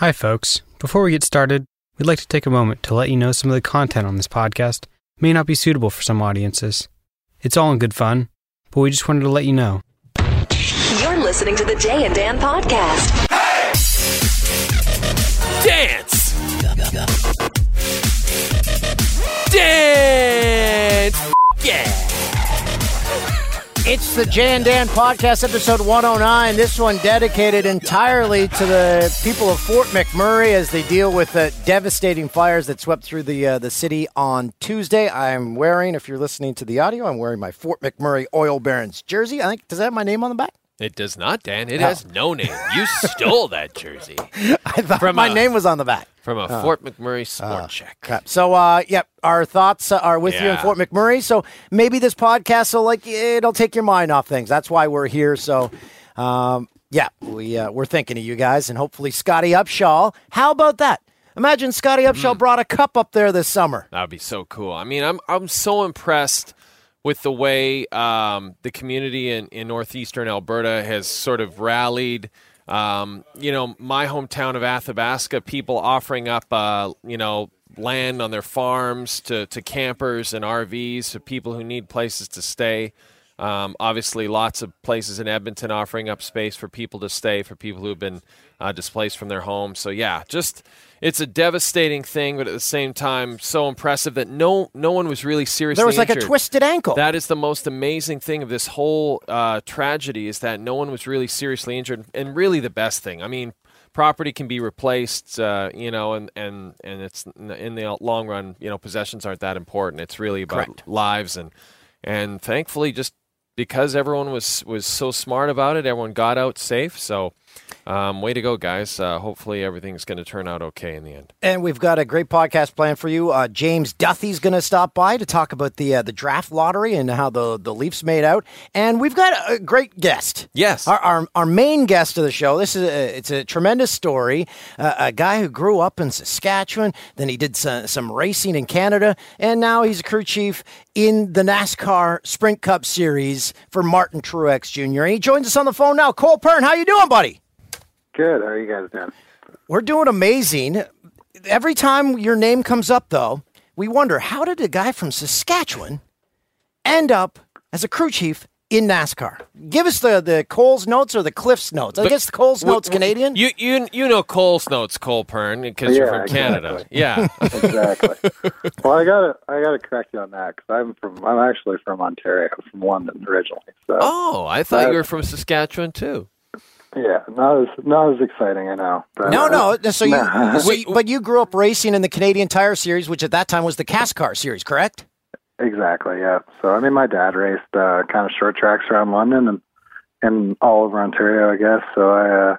Hi, folks. Before we get started, we'd like to take a moment to let you know some of the content on this podcast may not be suitable for some audiences. It's all in good fun, but we just wanted to let you know. You're listening to the Jay and Dan podcast. Hey! Dance! Dance! Yeah! It's the Jay and Dan podcast, episode 109. This one dedicated entirely to the people of Fort McMurray as they deal with the devastating fires that swept through the uh, the city on Tuesday. I'm wearing, if you're listening to the audio, I'm wearing my Fort McMurray Oil Barons jersey. I think does that have my name on the back? It does not, Dan. It has no name. You stole that jersey I thought From my a- name was on the back. from a Fort McMurray Sport Chek. Crap. So, uh, yep, our thoughts uh, are with you in Fort McMurray. So maybe this podcast will like it'll take your mind off things. That's why we're here. So, um, yeah, we uh, we're thinking of you guys, and hopefully Scottie Upshall. How about that? Imagine Scottie Upshall Hmm. brought a cup up there this summer. That would be so cool. I mean, I'm I'm so impressed with the way um, the community in, in northeastern Alberta has sort of rallied. Um, you know, my hometown of Athabasca, people offering up, uh, you know, land on their farms to, to campers and RVs to people who need places to stay. Um, obviously, lots of places in Edmonton offering up space for people to stay, for people who have been uh, displaced from their homes. So, yeah, just it's a devastating thing, but at the same time, so impressive that no no one was really seriously. There was like a twisted ankle. That is the most amazing thing of this whole uh, tragedy is that no one was really seriously injured, and really the best thing. I mean, property can be replaced, uh, you know, and and and it's in the long run, you know, possessions aren't that important. It's really about Correct. lives, and and thankfully, just because everyone was was so smart about it, everyone got out safe. So, um, way to go, guys! Uh, hopefully, everything's going to turn out okay in the end. And we've got a great podcast planned for you. Uh, James Duthie's going to stop by to talk about the uh, the draft lottery and how the the Leafs made out. And we've got a great guest. Yes. our our, our main guest of the show. This is a, it's a tremendous story. Uh, a guy who grew up in Saskatchewan, then he did some, some racing in Canada, and now he's a crew chief in the NASCAR Sprint Cup Series for Martin Truex Jr. And he joins us on the phone now. Cole Pearn, how you doing, buddy? Good. How are you guys doing? We're doing amazing. Every time your name comes up, though, we wonder how did a guy from Saskatchewan end up as a crew chief in NASCAR? Give us the, the Cole's notes or the Cliff's notes. I guess the Cole's notes Canadian. You you you know Cole's notes, Cole Pearn, because you're Yeah, from Canada. Yeah. Exactly. well, I gotta I gotta correct you on that because I'm from I'm actually from Ontario. From London originally. So Oh, I thought you were from Saskatchewan too. Yeah, not as not as exciting. I know. But, no, uh, no. So you, Nah. so you- but you grew up racing in the Canadian Tire Series, which at that time was the CASCAR Series, correct? Exactly. Yeah. So I mean, my dad raced uh, kind of short tracks around London and and all over Ontario, I guess. So I uh,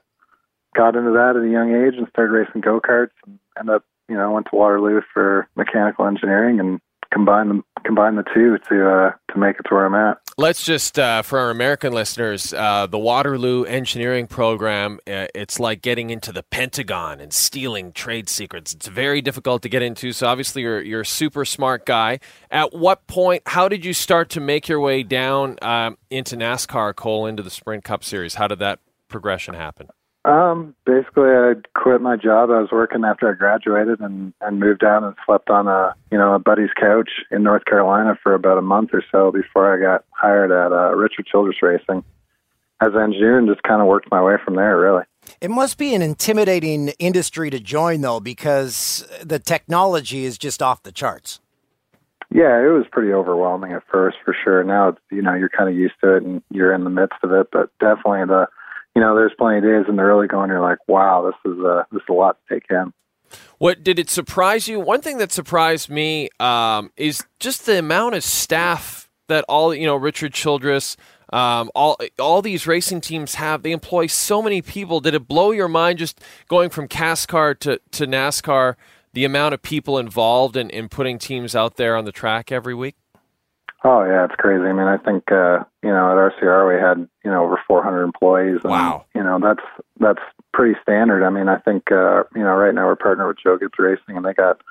got into that at a young age and started racing go karts and ended up, you know, went to Waterloo for mechanical engineering and combined them combined the two to uh, to make it to where I'm at. Let's just uh, for our American listeners, uh, the Waterloo Engineering Program. Uh, it's like getting into the Pentagon and stealing trade secrets. It's very difficult to get into. So obviously, you're you're a super smart guy. At what point? How did you start to make your way down um, into NASCAR, Cole, into the Sprint Cup Series? How did that progression happen? Um, basically, I quit my job. I was working after I graduated and and moved down and slept on a you know a buddy's couch in North Carolina for about a month or so before I got hired at uh, Richard Childress Racing as an engineer and just kind of worked my way from there. Really. It must be an intimidating industry to join, though, because the technology is just off the charts. Yeah, it was pretty overwhelming at first, for sure. Now it's you know you're kind of used to it and you're in the midst of it, but definitely the you know there's plenty of days in the early going you're like, wow, this is uh, this is a lot to take in. What did it surprise you? One thing that surprised me um, is just the amount of staff that all you know, Richard Childress, um, all all these racing teams have. They employ so many people. Did it blow your mind just going from CASCAR to to NASCAR? The amount of people involved in, in putting teams out there on the track every week. Oh yeah, it's crazy. I mean, I think uh, you know at RCR we had you know over 400 employees. And, Wow. You know that's that's pretty standard. I mean, I think uh, you know right now we're partnered with Joe Gibbs Racing, and they got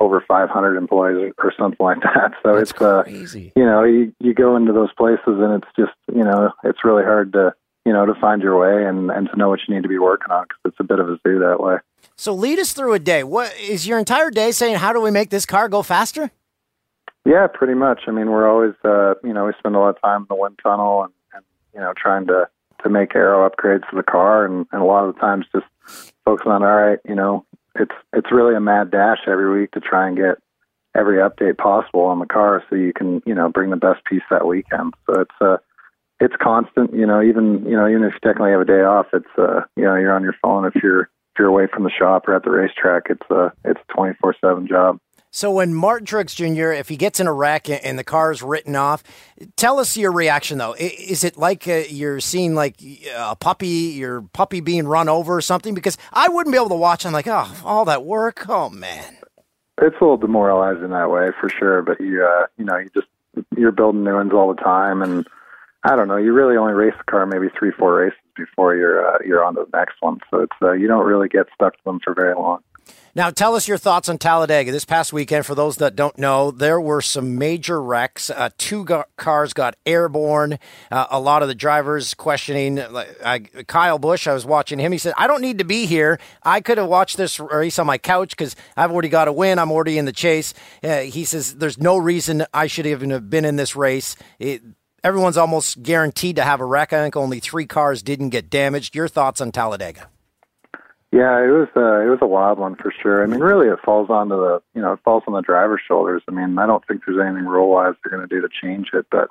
over 500 employees or something like that. So That's it's uh, crazy. you know you you go into those places and it's just you know it's really hard to you know, to find your way and and to know what you need to be working on because it's a bit of a zoo that way. So lead us through a day. What is your entire day saying? How do we make this car go faster? Yeah, pretty much. I mean, we're always, uh, you know, we spend a lot of time in the wind tunnel and, and you know, trying to to make aero upgrades to the car, and, and a lot of the times just focusing on, all right, you know, it's it's really a mad dash every week to try and get every update possible on the car, so you can, you know, bring the best piece that weekend. So it's uh, it's constant. You know, even you know, even if you technically have a day off, it's uh, you know, you're on your phone if you're if you're away from the shop or at the racetrack. It's a it's a twenty four seven job. So when Martin Truex Jr., if he gets in a wreck and the car is written off, tell us your reaction though. Is it like uh, you're seeing like a puppy, your puppy being run over or something? Because I wouldn't be able to watch. I'm like, oh, all that work. Oh man. It's a little demoralizing that way for sure. But you, uh, you know, you just you're building new ones all the time, and I don't know. You really only race the car maybe three, four races before you're uh, you're on to the next one. So it's uh, you don't really get stuck to them for very long. Now, tell us your thoughts on Talladega. This past weekend, for those that don't know, there were some major wrecks. Uh, two go- cars got airborne. Uh, a lot of the drivers questioning. Kyle Busch, I was watching him. He said, I don't need to be here. I could have watched this race on my couch because I've already got a win. I'm already in the chase. Uh, he says, There's no reason I should even have been in this race. It, everyone's almost guaranteed to have a wreck. I think only three cars didn't get damaged. Your thoughts on Talladega? Yeah, it was uh, it was a wild one for sure. I mean, really, it falls onto the you know it falls on the driver's shoulders. I mean, I don't think there's anything rule wise they're going to do to change it, but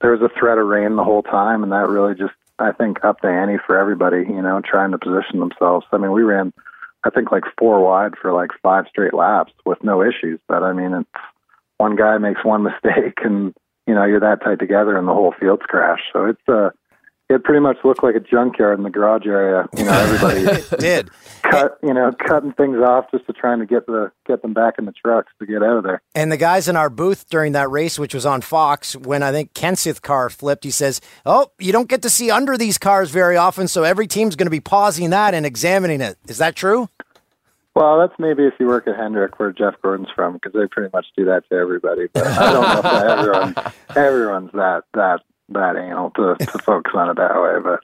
there was a threat of rain the whole time, and that really just I think upped the ante for everybody. You know, trying to position themselves. I mean, we ran I think like four wide for like five straight laps with no issues, but I mean, it's one guy makes one mistake, and you know you're that tight together, and the whole field's crashed. So it's uh it pretty much looked like a junkyard in the garage area. You know, everybody did cut, you know, cutting things off just to trying to get the get them back in the trucks to get out of there. And the guys in our booth during that race, which was on Fox, when I think Kenseth car flipped, he says, "Oh, you don't get to see under these cars very often, so every team's going to be pausing that and examining it." Is that true? Well, that's maybe if you work at Hendrick, where Jeff Gordon's from, because they pretty much do that to everybody. But I don't know if everyone everyone's that that that anal to, to focus on it that way. But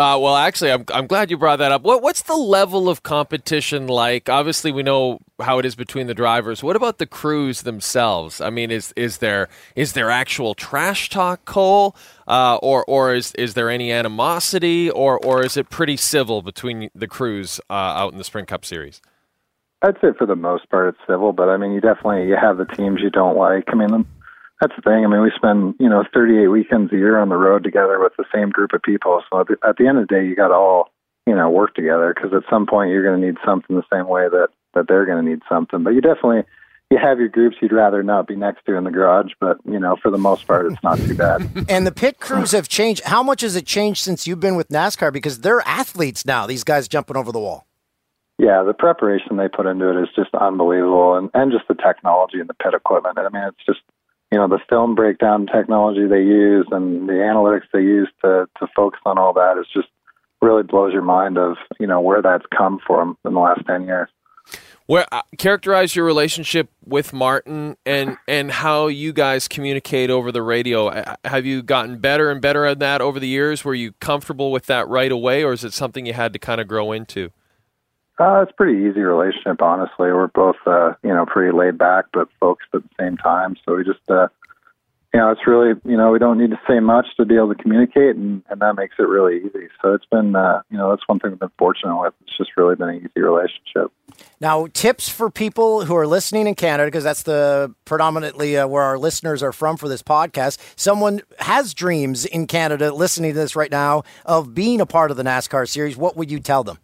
uh, well, actually, I'm I'm glad you brought that up. What what's the level of competition like? Obviously, we know how it is between the drivers. What about the crews themselves? I mean, is is there is there actual trash talk, Cole, uh, or or is is there any animosity, or or is it pretty civil between the crews uh, out in the Sprint Cup Series? I'd say for the most part it's civil, but I mean, you definitely you have the teams you don't like. I mean, that's the thing. I mean, we spend you know 38 weekends a year on the road together with the same group of people. So at the, at the end of the day, you got to all you know work together because at some point you're going to need something the same way that that they're going to need something. But you definitely you have your groups you'd rather not be next to in the garage, but you know, for the most part, it's not too bad. and the pit crews have changed. How much has it changed since you've been with NASCAR? Because they're athletes now. These guys jumping over the wall. Yeah, the preparation they put into it is just unbelievable, and and just the technology and the pit equipment. I mean, it's just you know the film breakdown technology they use and the analytics they use to to focus on all that is just really blows your mind of you know where that's come from in the last 10 years. Where uh, characterize your relationship with Martin and and how you guys communicate over the radio. Have you gotten better and better at that over the years? Were you comfortable with that right away or is it something you had to kind of grow into uh, it's a pretty easy relationship, honestly. We're both, uh, you know, pretty laid back but focused at the same time. So we just, uh, you know, it's really, you know, we don't need to say much to be able to communicate, and, and that makes it really easy. So it's been, uh, you know, that's one thing we've been fortunate with. It's just really been an easy relationship. Now, tips for people who are listening in Canada, because that's the predominantly uh, where our listeners are from for this podcast. Someone has dreams in Canada listening to this right now of being a part of the NASCAR series. What would you tell them?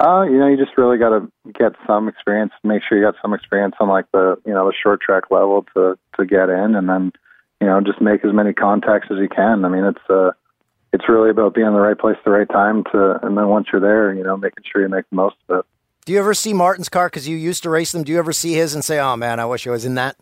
Uh, you know, you just really got to get some experience. Make sure you got some experience on like the you know the short track level to to get in, and then you know just make as many contacts as you can. I mean, it's uh, it's really about being in the right place at the right time to, and then once you're there, you know, making sure you make the most of it. Do you ever see Martin's car because you used to race them? Do you ever see his and say, "Oh man, I wish I was in that"?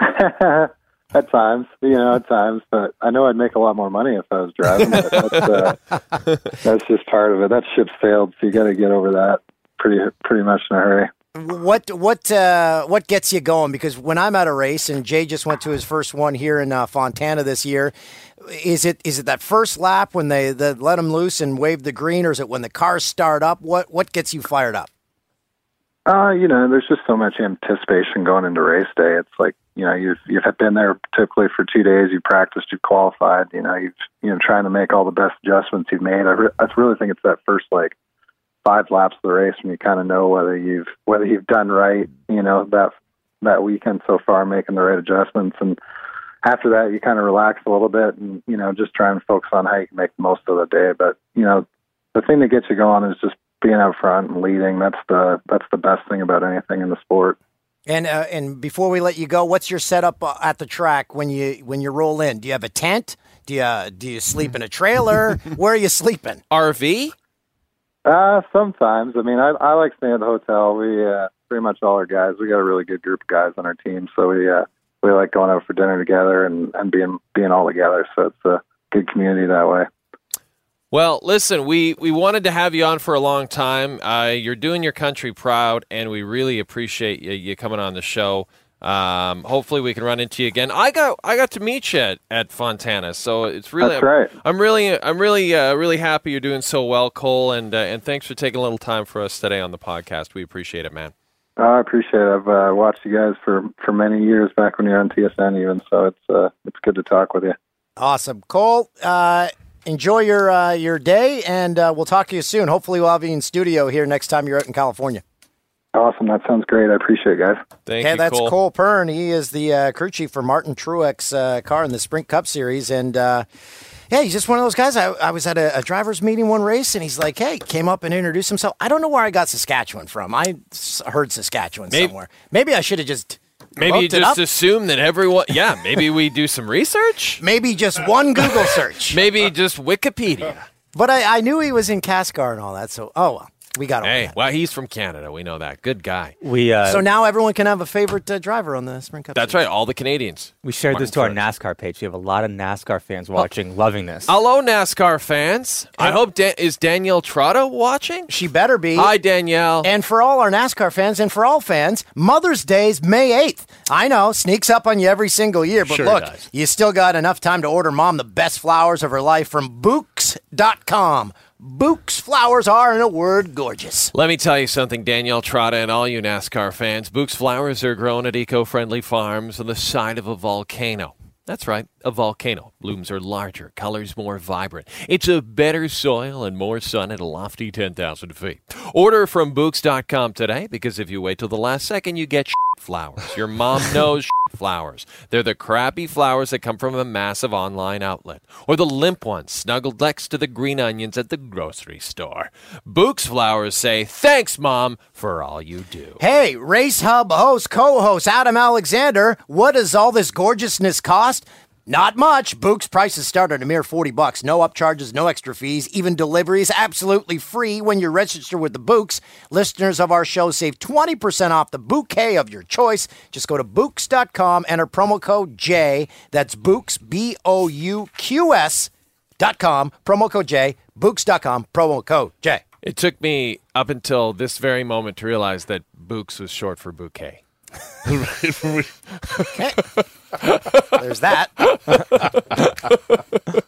At times, you know, at times, but I know I'd make a lot more money if I was driving. But that's, uh, that's just part of it. That ship sailed, so you got to get over that pretty pretty much in a hurry. what what uh, what gets you going? Because when I'm at a race, and Jay just went to his first one here in uh, Fontana this year, is it is it that first lap when they, they let them loose and wave the green, or is it when the cars start up? What what gets you fired up? Uh, you know, there's just so much anticipation going into race day. It's like you know you've you've been there typically for two days. You've practiced, You've qualified. You know, you've you know trying to make all the best adjustments you've made. I, re- I really think it's that first like five laps of the race when you kind of know whether you've whether you've done right. You know that that weekend so far, making the right adjustments, and after that you kind of relax a little bit and you know just try and focus on how you can make the most of the day. But you know the thing that gets you going is just being out front and leading. That's the that's the best thing about anything in the sport. And uh, and before we let you go, what's your setup uh, at the track when you when you roll in? Do you have a tent? Do you uh, do you sleep in a trailer? Where are you sleeping? RV? Uh, sometimes. I mean, I I like staying at the hotel. We uh, pretty much all our guys. We got a really good group of guys on our team, so we uh, we like going out for dinner together and and being being all together. So it's a good community that way. Well, listen, we, we wanted to have you on for a long time. Uh, you're doing your country proud, and we really appreciate you, you coming on the show. Um, hopefully, we can run into you again. I got I got to meet you at, at Fontana, so it's really That's right. I'm really I'm really uh, really happy you're doing so well, Cole, and uh, and thanks for taking a little time for us today on the podcast. We appreciate it, man. Oh, I appreciate it. I've uh, watched you guys for, for many years back when you were on TSN, even. So it's uh, it's good to talk with you. Awesome, Cole. Uh, enjoy your uh, your day, and uh, we'll talk to you soon. Hopefully, we'll have you in studio here next time you're out in California. Awesome. That sounds great. I appreciate it, guys. Thank okay, you, that's Cole. Cole. Pearn. He is the uh, crew chief for Martin Truex uh, car in the Sprint Cup Series, and uh, yeah, he's just one of those guys. I, I was at a, a drivers' meeting one race, and he's like, "Hey," came up and introduced himself. I don't know where I got Saskatchewan from. I s- heard Saskatchewan Maybe- somewhere. Maybe I should have just Maybe you just assume that everyone. Yeah, maybe we do some research. maybe just one Google search. Maybe just Wikipedia. But I, I knew he was in Cascar and all that. So oh well, we got over Hey, that. well, he's from Canada. We know that. Good guy. We uh, So now everyone can have a favorite uh, driver on the Sprint Cup. That's Series. right. All the Canadians. we shared this to Martin our NASCAR page. We have a lot of NASCAR fans watching, loving this. Hello, NASCAR fans. I hope Dan- is Danielle Trotta watching. She better be. Hi, Danielle. And for all our NASCAR fans and for all fans, Mother's Day's May 8th. I know, sneaks up on you every single year, but Sure look, does. you still got enough time to order mom the best flowers of her life from Bouqs.com. Bouqs flowers are, in a word, gorgeous. Let me tell you something, Danielle Trotta and all you NASCAR fans. Bouqs' flowers are grown at eco-friendly farms on the side of a volcano. That's right, a volcano. Blooms are larger, colors more vibrant. It's a better soil and more sun at a lofty 10,000 feet. Order from Bouqs.com today because if you wait till the last second, you get flowers. Your mom knows flowers. They're the crappy flowers that come from a massive online outlet, or the limp ones snuggled next to the green onions at the grocery store. Bouqs flowers say, Thanks, Mom, for all you do. Hey, Race Hub host, co host Adam Alexander, what does all this gorgeousness cost? Not much. Bouqs' prices start at a mere 40 bucks. No upcharges, no extra fees. Even delivery is absolutely free when you register with the Bouqs. Listeners of our show save 20% off the bouquet of your choice. Just go to Bouqs.com, enter promo code J. That's Bouqs, B O U Q S dot com, promo code J. Bouqs.com, promo code J. It took me up until this very moment to realize that Bouqs was short for bouquet. There's that.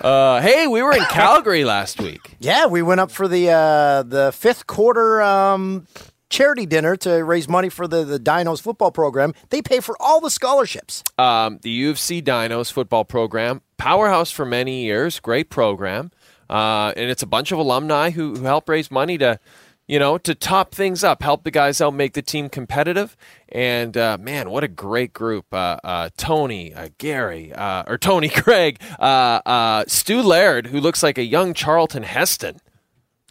Uh, hey, we were in Calgary last week. Yeah, we went up for the uh, the fifth quarter um, charity dinner to raise money for the the Dinos football program. They pay for all the scholarships. Um, the U of C Dinos football program, powerhouse for many years, great program, uh, and it's a bunch of alumni who, who help raise money to, you know, to top things up, help the guys out, make the team competitive. And uh, man, what a great group! Uh, uh, Tony, uh, Gary, uh, or Tony Craig, uh, uh, Stu Laird, who looks like a young Charlton Heston.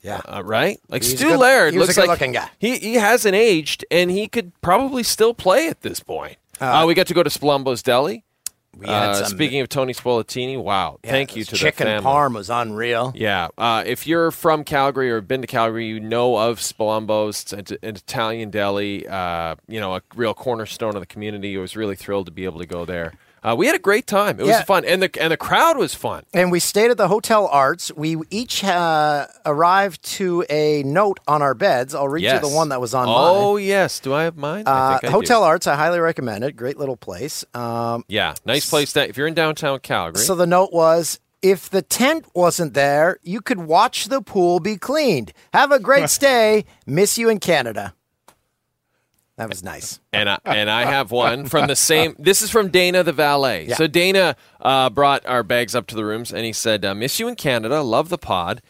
Yeah. Uh, right? Like He's Stu good- Laird he was a looks like. He he hasn't aged, and he could probably still play at this point. Uh, we got to go to Spolumbo's Deli. Uh, speaking of Tony Spoletini, wow! Yeah, thank you to chicken the family. parm was unreal. Yeah, uh, if you're from Calgary or been to Calgary, you know of Spolumbo's. It's an an Italian deli. Uh, you know, a real cornerstone of the community. I was really thrilled to be able to go there. Uh, we had a great time. It was Yeah. fun, and the and the crowd was fun. And we stayed at the Hotel Arts. We each uh, arrived to a note on our beds. I'll read Yes, you the one that was on mine. Oh mine. yes, do I have mine? I Uh, think I Hotel do. Arts, I highly recommend it. Great little place. Um, Yeah, nice place. That if you're in downtown Calgary, so the note was if the tent wasn't there, you could watch the pool be cleaned. Have a great stay. Miss you in Canada. That was nice. and I, and I have one from the same. This is from Dana the valet. So Dana uh, brought our bags up to the rooms, and he said, uh, "Miss you in Canada. Love the pod."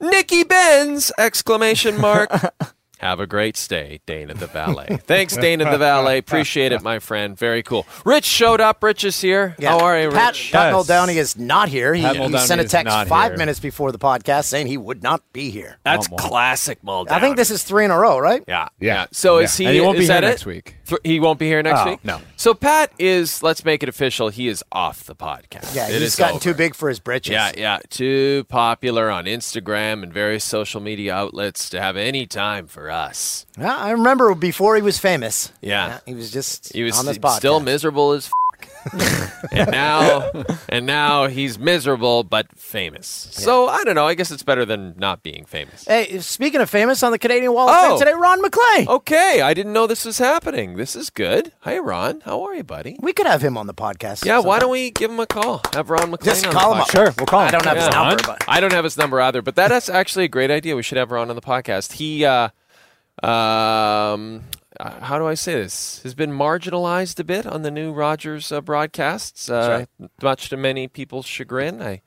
Nikki Benz! Exclamation mark. Have a great stay, Dana the valet. Thanks, Dana the valet. Appreciate it, my friend. Very cool. Rich showed up. Rich is here. How are you, Pat, Rich? Pat Yes. Muldowney is not here. He, he sent a text five here. minutes before the podcast saying he would not be here. That's Womp womp. classic Muldowney. I think this is three in a row, right? Yeah, Yeah. So Yeah. is he? And he won't is be here that it? next week. Th- he won't be here next Oh, week. no. So Pat is. Let's make it official. He is off the podcast. Yeah, It he's gotten over. too big for his britches. Yeah, yeah, too popular on Instagram and various social media outlets to have any time for us. Yeah, I remember before he was famous. Yeah. he was just He was on this s- still miserable as f- and now and now he's miserable but famous. So I don't know. I guess it's better than not being famous. Hey, speaking of famous on the Canadian Wall of Oh. Fame today, Ron MacLean. Okay, I didn't know this was happening. This is good. Hi, Ron. How are you, buddy? We could have him on the podcast. Yeah, why don't we give him a call? Have Ron MacLean Just on call the him up? podcast. Sure, we'll call him. I don't have his Yeah. number, but I don't have his number either, but that is actually a great idea. We should have Ron on the podcast. He, uh, um, uh, how do I say this? Has been marginalized a bit on the new Rogers uh, broadcasts, uh, much to many people's chagrin. I,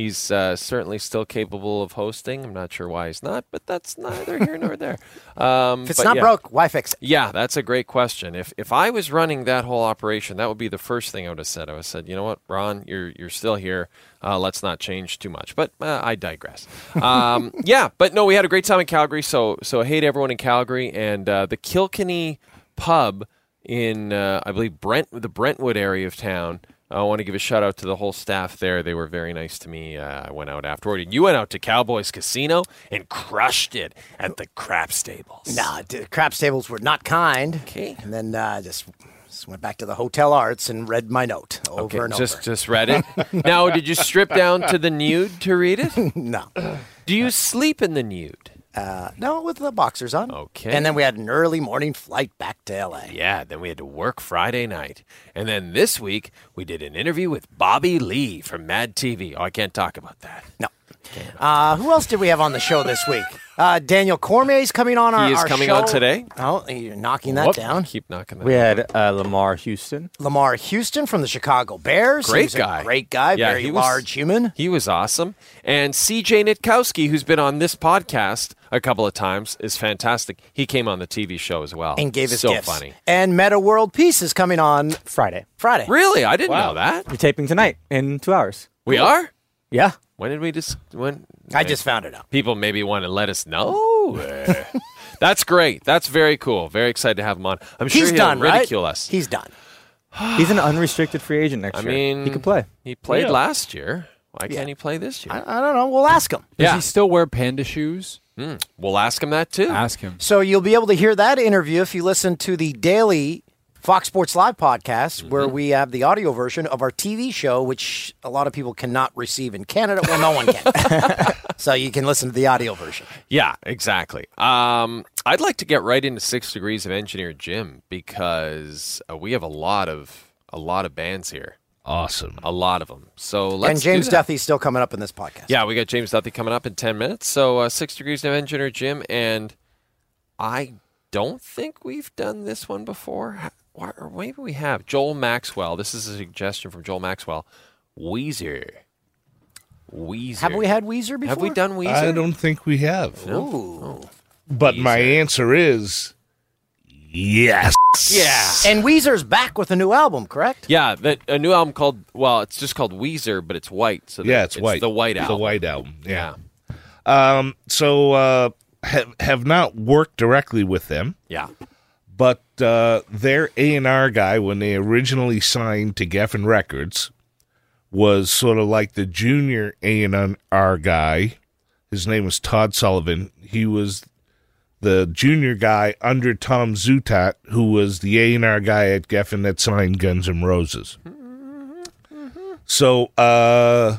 he's uh, certainly still capable of hosting. I'm not sure why he's not, but that's neither here nor there. Um, if it's not yeah. broke, why fix it? Yeah, that's a great question. If if I was running that whole operation, that would be the first thing I would have said. I would have said, you know what, Ron, you're you're still here. Uh, let's not change too much. But uh, I digress. Um, yeah, but no, we had a great time in Calgary. So so I hate everyone in Calgary and uh, the Kilkenny pub in uh, I believe Brent the Brentwood area of town. I want to give a shout out to the whole staff there. They were very nice to me. Uh, I went out afterward. And you went out to Cowboys Casino and crushed it at the crap stables. Nah, the crap tables were not kind. Okay. And then uh, just, just went back to the Hotel Arts and read my note over Okay, and just over. just read it. now, did you strip down to the nude to read it? no. Do you sleep in the nude? Uh, no, with the boxers on. Okay. And then we had an early morning flight back to LA. Yeah, then we had to work Friday night. And then this week, we did an interview with Bobby Lee from Mad TV. Oh, I can't talk about that. No. Uh, who else did we have on the show this week? Uh, Daniel Cormier's coming on our He is our coming show. on today. Oh, you're knocking that Whoop. down. Keep knocking that down. We down. had uh, Lamar Houston. Lamar Houston from the Chicago Bears. Great He's a guy. great guy. Yeah, very he was- large human. He was awesome. And CJ Nitkowski, who's been on this podcast a couple of times, is fantastic. He came on the TV show as well. And gave us so gifts. funny. And Metta World Peace is coming on Friday. Friday. Really? I didn't know that. We're taping tonight in two hours. We are? Yeah. When did we just when I just found it out. people maybe want to let us know. That's great. That's very cool. Very excited to have him on. I'm sure He's he'll done, right? ridicule us. He's done. He's an unrestricted free agent next I year. mean, he could play. He played Yeah. last year. Why Yeah. can't he play this year? I, I don't know. We'll ask him. Does yeah, he still wear panda shoes? Hmm. we'll ask him that too. Ask him. So you'll be able to hear that interview if you listen to the daily Fox Sports Live podcast, where Mm-hmm. we have the audio version of our TV show, which a lot of people cannot receive in Canada. Well, no one can. so you can listen to the audio version. Yeah, exactly. Um, I'd like to get right into Six Degrees of Engineer Jim because uh, we have a lot of a lot of bands here, Awesome. a lot of them. So let's and James do that. Duthie's still coming up in this podcast. Yeah, we got James Duthie coming up in 10 minutes. So, uh, Six Degrees of Engineer Jim, and I don't think we've done this one before. Ha- Or or maybe we have. Joel Maxwell. This is a suggestion from Joel Maxwell. Weezer. Weezer. Have we had Weezer before? Have we done Weezer? I don't think we have. Ooh. But my answer is yes. Yeah. And Weezer's back with a new album, correct? Yeah, that a new album called well, it's just called Weezer, but it's white. So Yeah, that- it's, white. The white album. The white album. Yeah. Yeah. Um. So uh, have have not worked directly with them, Yeah. But uh, their A and R guy when they originally signed to Geffen Records was sort of like the junior A and R guy. His name was Todd Sullivan. He was the junior guy under Tom Zutaut, who was the A and R guy at Geffen that signed Guns N' Roses. So uh,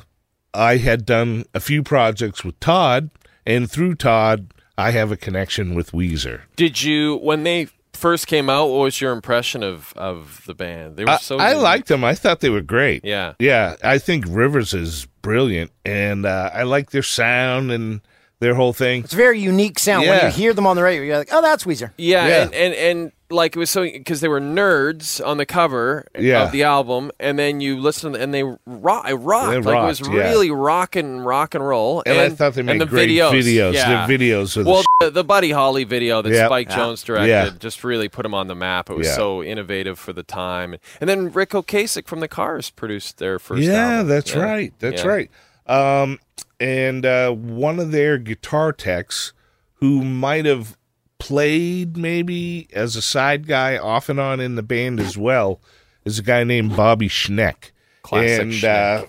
I had done a few projects with Todd, and through Todd, I have a connection with Weezer. Did you when they first came out? What was your impression of of the band? They were so. I unique. liked them. I thought they were great. Yeah. Yeah, I think Rivers is brilliant, and uh, I like their sound and their whole thing. It's a very unique sound. When you hear them on the radio, you're like, oh, that's Weezer. Yeah, Yeah. And, and and like it was so because they were nerds on the cover Yeah. of the album, and then you listen and they rock, it rocked. They like it was yeah. really rock and rock and roll. And, I thought they made the great videos. videos. Yeah. Their videos Well, the, the Buddy Holly video that Yep. Spike Yeah. Jonze directed just really put him on the map. It was so innovative for the time. And then Ric Ocasek from the Cars produced their first. yeah, album. that's right. That's right. Um, and uh, one of their guitar techs who might have played maybe as a side guy off and on in the band as well is a guy named Bobby Schneck. Classic and Schneck. Uh,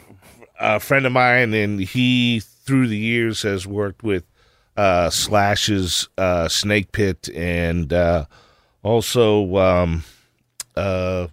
a friend of mine, and he through the years has worked with uh, Slash's uh, Snake Pit and uh, also. Um, uh,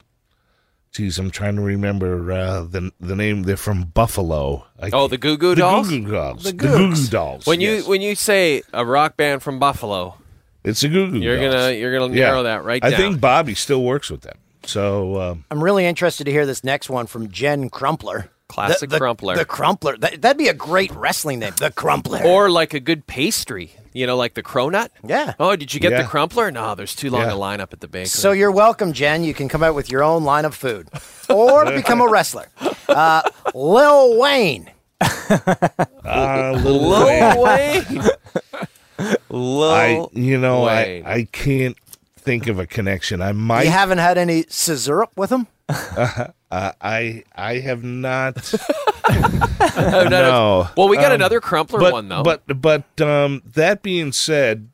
Geez, I'm trying to remember uh, the the name. They're from Buffalo. I Oh, the Goo Goo the Dolls. Goo Goo Dolls. The The Goo Goo Dolls. When you when you say a rock band from Buffalo, it's the Goo Goo you're Dolls. gonna you're gonna Yeah. narrow that right I down. think Bobby still works with them. So um, I'm really interested to hear this next one from Jen Crumpler. Classic the, the, Crumpler. The Crumpler. That, that'd be a great wrestling name. The Crumpler. or like a good pastry, you know, like the cronut. Yeah. Oh, did you get Yeah. the crumpler? No, there's too long Yeah. a lineup at the bakery. So you're welcome, Jen. You can come out with your own line of food, or become a wrestler. Uh, Lil Wayne. uh, Lil Lil Wayne. Wayne. Lil I you know Wayne. I I can't think of a connection. I might. You haven't had any scissor with him? uh, I I have not. No, no. no. Well, we got Um, another crumpler but, one though. But but um, that being said,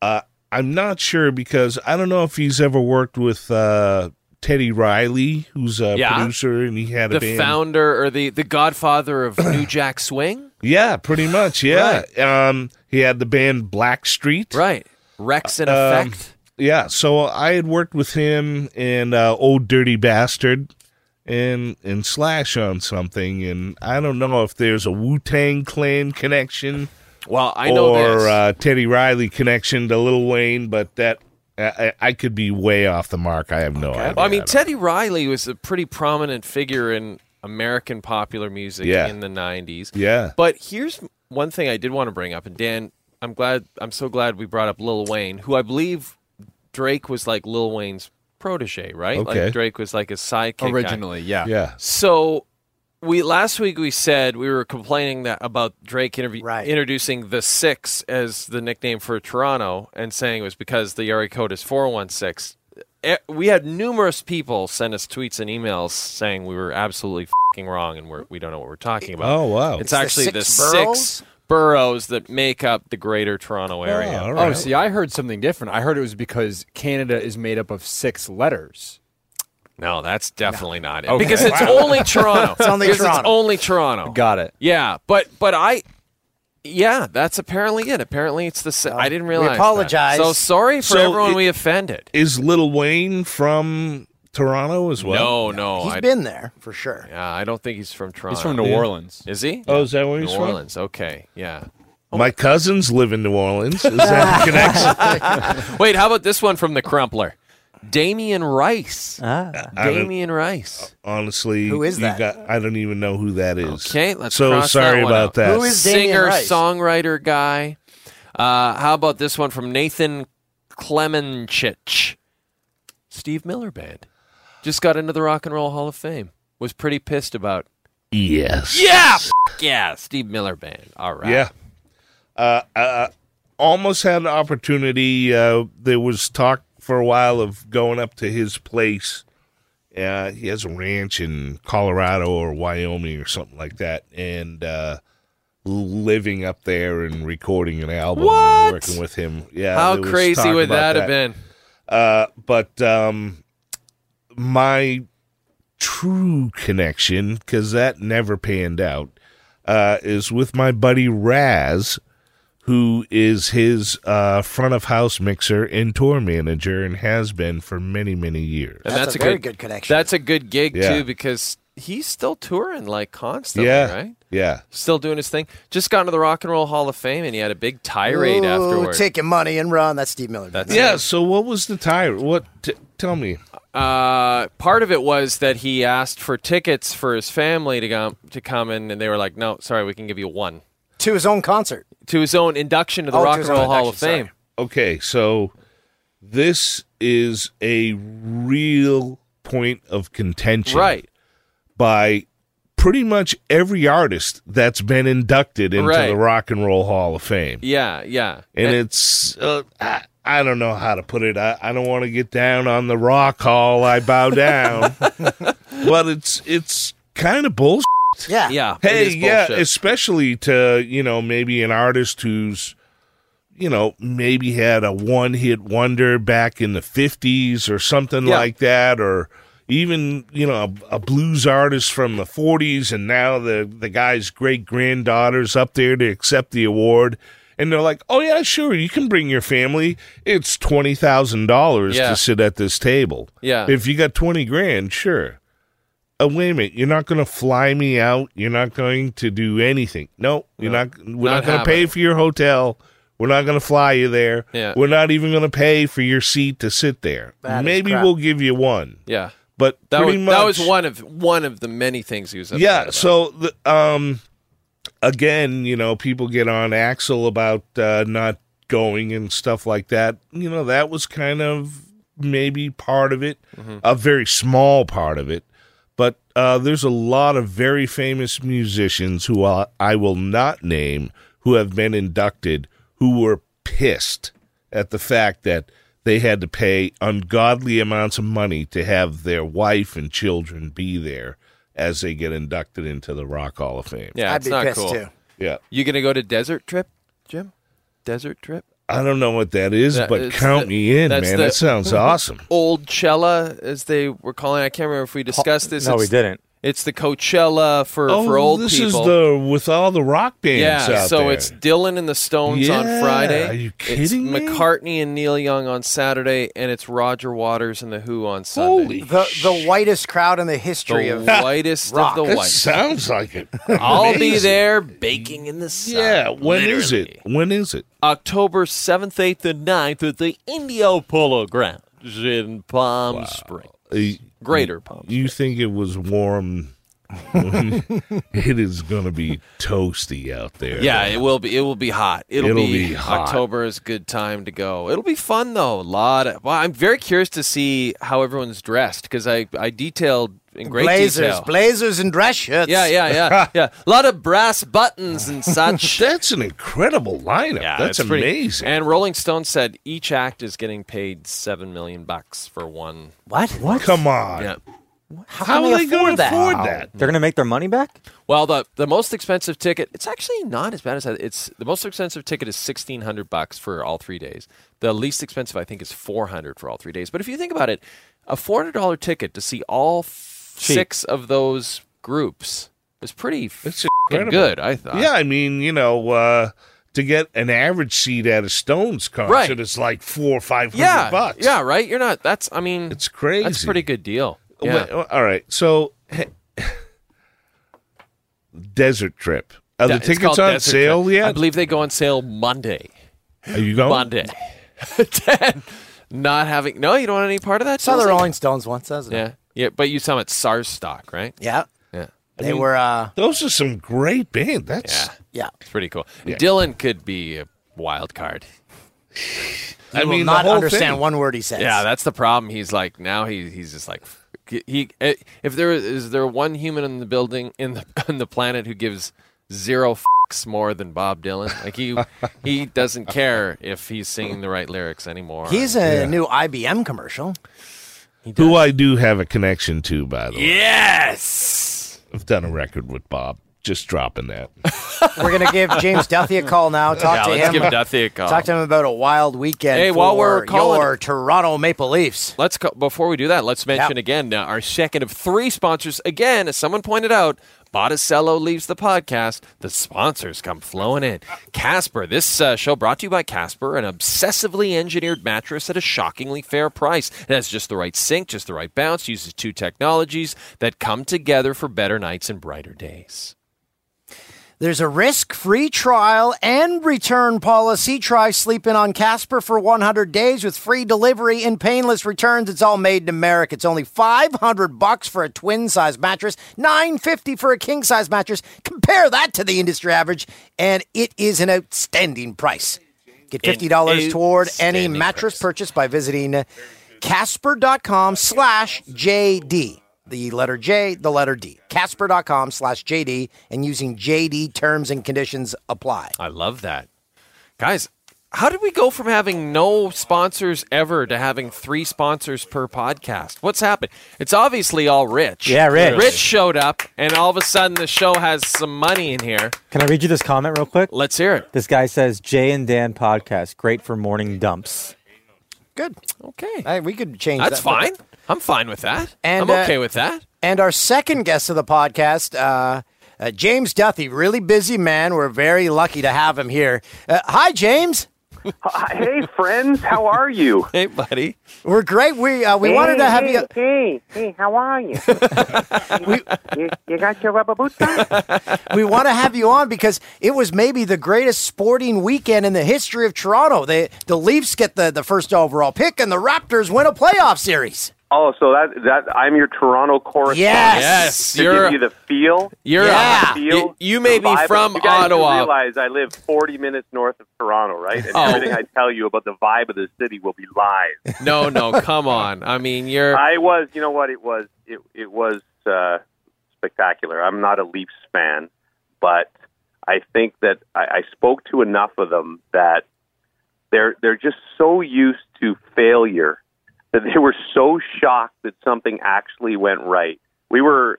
uh, I'm not sure because I don't know if he's ever worked with uh, Teddy Riley, who's a Yeah. producer, and he had a the band. founder or the the godfather of New Jack Swing, yeah, pretty much. Yeah, um, he had the band Black Street. right? Rex in Um, effect. Yeah, so I had worked with him and uh, Old Dirty Bastard and and Slash on something, and I don't know if there's a Wu Tang Clan connection. Well, I know or this. uh, Teddy Riley connection to Lil Wayne, but that I, I I could be way off the mark. I have no idea. Well, I mean, don't- Teddy Riley was a pretty prominent figure in American popular music Yeah. in the '90s. yeah, But here's one thing I did want to bring up, and Dan, I'm glad, I'm so glad we brought up Lil Wayne, who I believe Drake was like Lil Wayne's protege, right? Okay. Like Drake was like his sidekick. guy. Originally, yeah. yeah, So we last week we said we were complaining that about Drake interview, Right. introducing the six as the nickname for Toronto and saying it was because the area code is four one six. We had numerous people send us tweets and emails saying we were absolutely fing wrong and we're, we don't know what we're talking about. Oh wow, It's the actually the six six, boroughs? boroughs that make up the greater Toronto oh, area. Oh, right. see, I heard something different. I heard it was because Canada is made up of six letters. No, that's definitely not it. Okay. Because it's only Toronto. It's only Because Toronto. It's only Toronto. Got it. Yeah, but but I, yeah, that's apparently it. Apparently it's the. sa- I didn't realize. that. apologize. So sorry for So everyone it- we offended. is Little Wayne from Toronto as well? no, no, He's I, been there for sure. yeah, I don't think he's from Toronto. He's from New Yeah. Orleans. Is he? Oh, is that where New he's from? New Orleans. Okay, yeah. My cousins live in New Orleans. Is that a connection? Wait, how about this one from the Crumpler? Damien Rice. Ah. Damien Rice. Honestly, Who is you that? Got, I don't even know who that is. Okay, let's So cross sorry that one about out. that. Who is Damien Singer, Rice? songwriter guy. Uh, how about this one from Nathan Klemenchich? Steve Miller Band. Just got into the Rock and Roll Hall of Fame. Was pretty pissed about. Yes. Yeah, f- yeah, Steve Miller Band. All right. Yeah. Uh, uh, almost had an opportunity. Uh, there was talk for a while of going up to his place. Uh, he has a ranch in Colorado or Wyoming or something like that, and uh, living up there and recording an album What? and working with him. Yeah, How crazy would about that have been? Uh, but um, my true connection, because that never panned out, uh, is with my buddy Raz, who is his uh, front of house mixer and tour manager and has been for many, many years. And That's that's, a very good, good connection. That's a good gig Yeah. too, because he's still touring like constantly, yeah, right? yeah. Still doing his thing. Just got into the Rock and Roll Hall of Fame, and he had a big tirade Ooh, afterward. Take your money and run. That's Steve Miller. That's Yeah. So what was the tire? What? T- tell me. Uh, part of it was that he asked for tickets for his family to come to come in, and they were like, "No, sorry, we can give you one." to his own concert. To his own induction to the Oh, Rock his and Roll Hall of induction, sorry. Fame. Okay, so this is a real point of contention, Right. By pretty much every artist that's been inducted into Right. the Rock and Roll Hall of Fame. Yeah, yeah. and it's uh, I, I don't know how to put it. I, I don't want to get down on the rock hall. I bow down, but it's it's kind of bullshit. Yeah. yeah. Hey, yeah, especially to you know maybe an artist who's you know maybe had a one hit wonder back in the fifties or something Yeah. like that, or even you know a, a blues artist from the forties, and now the the guy's great granddaughter's up there to accept the award. And they're like, "Oh yeah, sure, you can bring your family. It's twenty thousand dollars Yeah. to sit at this table. Yeah. if you got twenty grand, sure oh, wait a minute, you're not going to fly me out. You're not going to do anything. No, you're No, not. We're not, not going to pay for your hotel. We're not going to fly you there. Yeah. We're not even going to pay for your seat to sit there. That is Maybe crap. we'll give you one, yeah. but That pretty was, much that was one of one of the many things he was upset yeah. about. So the, um, again, you know, people get on Axl about uh, not going and stuff like that. You know, that was kind of maybe part of it, Mm-hmm. a very small part of it. But uh, there's a lot of very famous musicians who I, I will not name who have been inducted who were pissed at the fact that they had to pay ungodly amounts of money to have their wife and children be there as they get inducted into the Rock Hall of Fame. yeah, I'd it's be not pissed cool. too. Yeah. You gonna go to Desert Trip, Jim? Desert Trip? I don't know what that is, That- but count the- me in, man. the- that sounds awesome. Old Cella, as they were calling. it. I can't remember if we discussed this. No, we didn't. It's the Coachella for oh, for old this people. is the with all the rock bands yeah, out so there. it's Dylan and the Stones on Friday. are you It's kidding me? McCartney and Neil Young on Saturday, and it's Roger Waters and the Who on Sunday. Holy The the whitest crowd in the history the of whitest rock. of the That white. sounds like it. I'll be there baking in the sun. Yeah, when is literally. it? When is it? October 7th, 8th, and 9th at the Indio Polo Grounds in Palm Springs. Greater Palm You think it was warm? it is going to be toasty out there. Yeah, it will be. It will be hot. It'll, It'll be, be hot. October is a good time to go. It'll be fun though. A lot of. Well, I'm very curious to see how everyone's dressed because I I detailed in great blazers, detail. blazers and dress shirts. yeah, yeah, yeah, yeah. A lot of brass buttons and such. That's an incredible lineup. yeah, That's it's pretty- amazing. And Rolling Stone said each act is getting paid seven million bucks for one. What? What? Come on. Yeah. How, How can are they they going afford to that? afford Wow. that? They're going to make their money back? Well, the the most expensive ticket, it's actually not as bad as that. It's the most expensive ticket is sixteen hundred bucks for all three days. The least expensive, I think, is four hundred for all three days. But if you think about it, a four hundred dollar ticket to see all f- Cheap. six of those groups is pretty It's good. I thought. Yeah, I mean, you know, uh, to get an average seat at a Stones concert Right. is like four or five hundred yeah, bucks. yeah, right. You're not. That's. I mean, It's crazy. That's a pretty good deal. Yeah. Wait, uh, all right. So, desert trip. Are the it's tickets on Desert sale Trip. I believe they go on sale Monday. Are you going? Monday. Ten. Not having. No, you don't want any part of that. Saw the Chelsea? Rolling Stones once, doesn't it? Yeah, yeah, but you saw them at SARS stock, right? Yeah. Yeah, They were. uh Those are some great bands. That's. yeah, Yeah. it's pretty cool. Yeah. Dylan could be a wild card. I You will mean, not understand thing. one word he says. Yeah, that's the problem. He's like now he he's just like he. If there is there one human in the building in the on the planet who gives zero fucks more than Bob Dylan, like he he doesn't care if he's singing the right lyrics anymore. He's a new IBM commercial. Who I do have a connection to, by the way. yes. I've done a record with Bob. Just dropping that. We're gonna give James Duthie a call now. Talk Yeah, to let's him. give Duthie a call. Talk to him about a wild weekend. Hey, for while we're calling- your Toronto Maple Leafs. Let's go, before we do that. Let's mention Yep. again uh, our second of three sponsors. Again, as someone pointed out, Botticello leaves the podcast, the sponsors come flowing in. Casper, this uh, show brought to you by Casper, an obsessively engineered mattress at a shockingly fair price. It has just the right sink, just the right bounce, uses two technologies that come together for better nights and brighter days. There's a risk free trial and return policy. Try sleeping on Casper for 100 days with free delivery and painless returns. It's all made in America. It's only 500 bucks for a twin size mattress, 950 for a king size mattress. Compare that to the industry average, and it is an outstanding price. Get $50 toward any mattress price. purchase by visiting uh, casper.com slash JD. The letter J, the letter D. Casper.com slash JD and using JD terms and conditions apply. I love that. Guys, how did we go from having no sponsors ever to having three sponsors per podcast? What's happened? It's obviously all Rich. Yeah, Rich. Rich showed up, and all of a sudden the show has some money in here. Can I read you this comment real quick? Let's hear it. This guy says Jay and Dan podcast great for morning dumps. Good. Okay. We could change That's that. fine. I'm fine with that. And, I'm uh, okay with that. And our second guest of the podcast, uh, uh, James Duthie, really busy man. We're very lucky to have him here. Uh, hi, James. Hey, friends, how are you? Hey, buddy. We're great. We uh, we wanted to have hey, you. Hey, hey, how are you? you, you got your rubber boots on? We want to have you on because it was maybe the greatest sporting weekend in the history of Toronto. They, the Leafs get the, the first overall pick, and the Raptors win a playoff series. Oh, so that that I'm your Toronto correspondent. Yes. Yes, To you're give you the feel. you're Yeah. the feel, you, you may the be vibe. from you guys Ottawa. realize I live 40 minutes north of Toronto, right? And Oh. everything I tell you about the vibe of the city will be lies. No, no, come on. I mean, you're I was, you know what? It was, it, it was uh, spectacular. I'm not a Leafs fan, but I think that I, I spoke to enough of them that they're they're just so used to failure that they were so shocked that something actually went right. We were,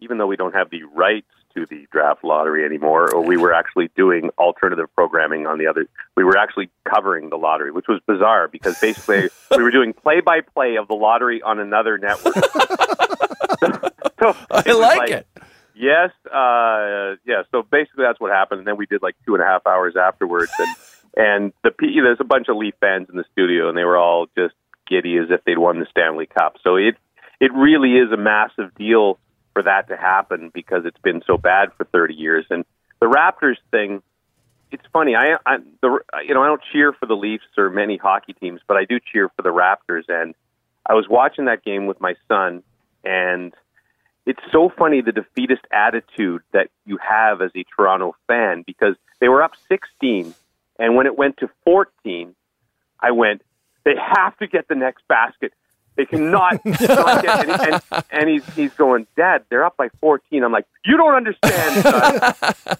even though we don't have the rights to the draft lottery anymore, or we were actually doing alternative programming on the other. We were actually covering the lottery, which was bizarre because basically we were doing play by play of the lottery on another network. So I was like it. Yes, uh, yeah. So basically, that's what happened, and then we did like two and a half hours afterwards, and and the P- there's a bunch of Leaf fans in the studio, and they were all just giddy as if they'd won the Stanley Cup. So it it really is a massive deal for that to happen because it's been so bad for 30 years, and the Raptors thing. It's funny. I, I the you know I don't cheer for the Leafs or many hockey teams, but I do cheer for the Raptors. And I was watching that game with my son, and it's so funny the defeatist attitude that you have as a Toronto fan because they were up 16, and when it went to 14, I went, they have to get the next basket. They cannot. not get, and, and, and he's he's going, Dad, they're up by 14. I'm like, you don't understand. Son.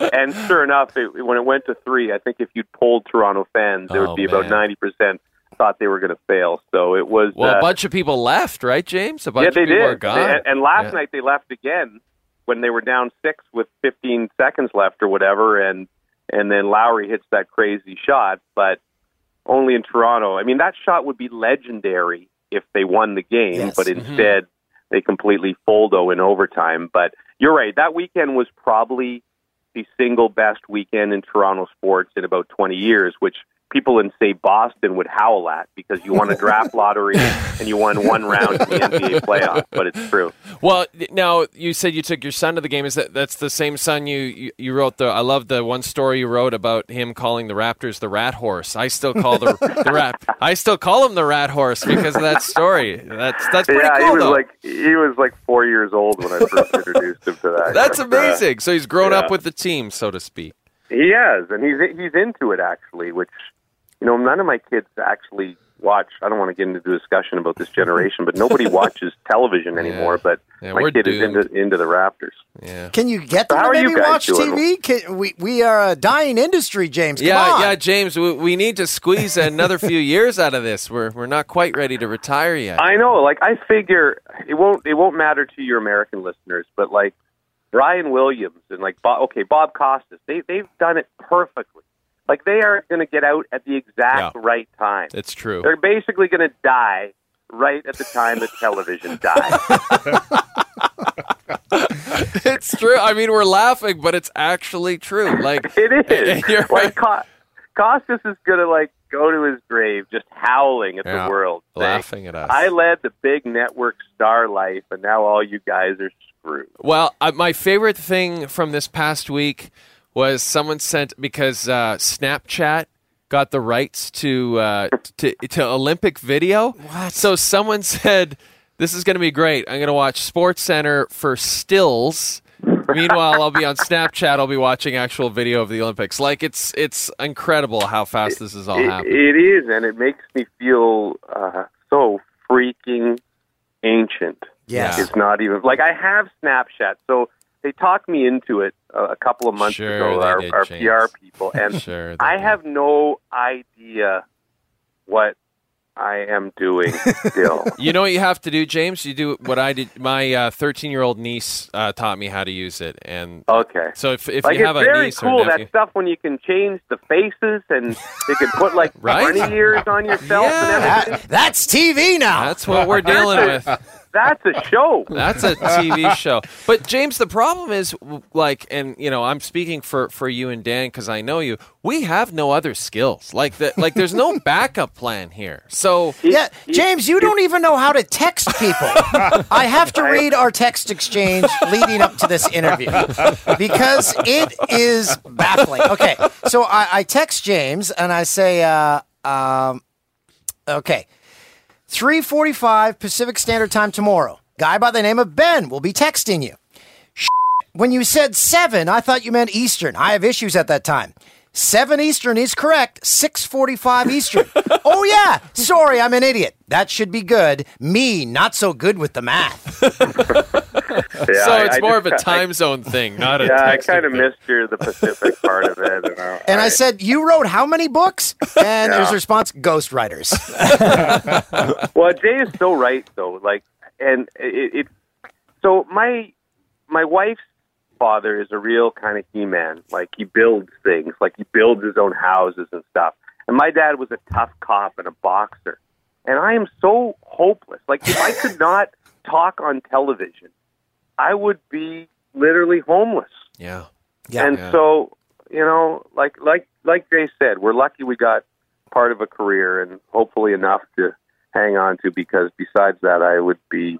and sure enough, it, when it went to three, I think if you'd polled Toronto fans, there Oh, would be about 90 percent thought they were going to fail. So it was. Well, uh, a bunch of people left, right, James? A bunch yeah, of they people did. are gone. And, and last Yeah. night they left again when they were down six with 15 seconds left or whatever, and and then Lowry hits that crazy shot, but only in Toronto. I mean, that shot would be legendary if they won the game, Yes. but mm-hmm. instead they completely foldo in overtime. But you're right. That weekend was probably the single best weekend in Toronto sports in about 20 years, which people in say Boston would howl at because you won a draft lottery and you won one round in the NBA playoffs. But it's true. Well, now you said you took your son to the game. Is that that's the same son you, you you wrote the? I love the one story you wrote about him calling the Raptors the rat horse. I still call the the rat. I still call him the rat horse because of that story. That's that's pretty yeah, cool he was though. like he was like four years old when I first introduced him to that. that's uh, amazing. so he's grown yeah. up with the team, so to speak. He has, and he's he's into it actually, which you know none of my kids actually watch. I don't want to get into the discussion about this generation, but nobody watches television anymore. But Yeah, my we're kid is into into the Raptors. Yeah. Can you get them How to are you maybe guys watch doing? TV? Can, we, we are a dying industry, James. Come Yeah, on. yeah, James. We, we need to squeeze another few years out of this. We're we're not quite ready to retire yet. I know. Like I figure it won't it won't matter to your American listeners, but like Brian Williams and like Bob, okay Bob Costas, they they've done it perfectly. Like they are going to get out at the exact Yeah. right time. It's true. They're basically going to die right at the time that television dies. it's true. I mean, we're laughing, but it's actually true. Like It is. You're like right. Co- Costas is gonna like go to his grave just howling at Yeah, the world, saying, laughing at us. I led the big network star life, and now all you guys are screwed. Well, uh, my favorite thing from this past week was someone sent because uh, Snapchat got the rights to uh, to to Olympic video. What? So someone said, "This is going to be great. I'm going to watch Sports Center for stills." Meanwhile, I'll be on Snapchat. I'll be watching actual video of the Olympics. Like it's it's incredible how fast this is all It- happening. it is, and it makes me feel uh, so freaking ancient. Yes. It's not even like I have Snapchat, so they talked me into it uh, a couple of months Sure ago. they Our, did, our PR people, and Sure I did. have no idea what I am doing still. You know what you have to do, James? You do what I did. My 13 year old niece uh, taught me how to use it, and Okay. so if if like you have a very niece cool or nephew, that stuff when you can change the faces and you can put like Right? bunny ears on yourself and Yeah. everything. That- that's TV now. that's what we're dealing with. That's a show. That's a TV show. But James, the problem is like, and you know, I'm speaking for for you and Dan because I know you. We have no other skills. Like that. Like there's no backup plan here. So Yeah, James, you don't even know how to text people. I have to read our text exchange leading up to this interview because it is baffling. Okay, so I, I text James and I say, uh, um, okay, 3:45 Pacific Standard Time tomorrow. Guy by the name of Ben will be texting you. When you said seven, I thought you meant Eastern. I have issues at that time. Seven Eastern is correct. Six forty-five Eastern. oh yeah, sorry, I'm an idiot. That should be good. Me, not so good with the math. Yeah, so it's I more just- of a time zone thing, not a Yeah, I kind of missed your the Pacific part of it. And, I, And I said, "You wrote how many books?" And Yeah. his response, "Ghostwriters." well, Jay is so right though. Like, and it, it so my my wife's father is a real kind of he-man. Like he builds things. Like he builds his own houses and stuff. And my dad was a tough cop and a boxer. And I am so hopeless. Like if I could not talk on television, I would be literally homeless. Yeah. Yeah. and Yeah. so you know, like like like Jay said, we're lucky we got part of a career and hopefully enough to hang on to. Because besides that, I would be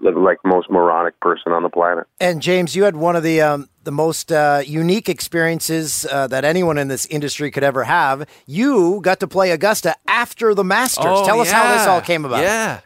like most moronic person on the planet. And James, you had one of the um, the most uh, unique experiences uh, that anyone in this industry could ever have. You got to play Augusta after the Masters. Oh, Tell us how this all came about. Yeah.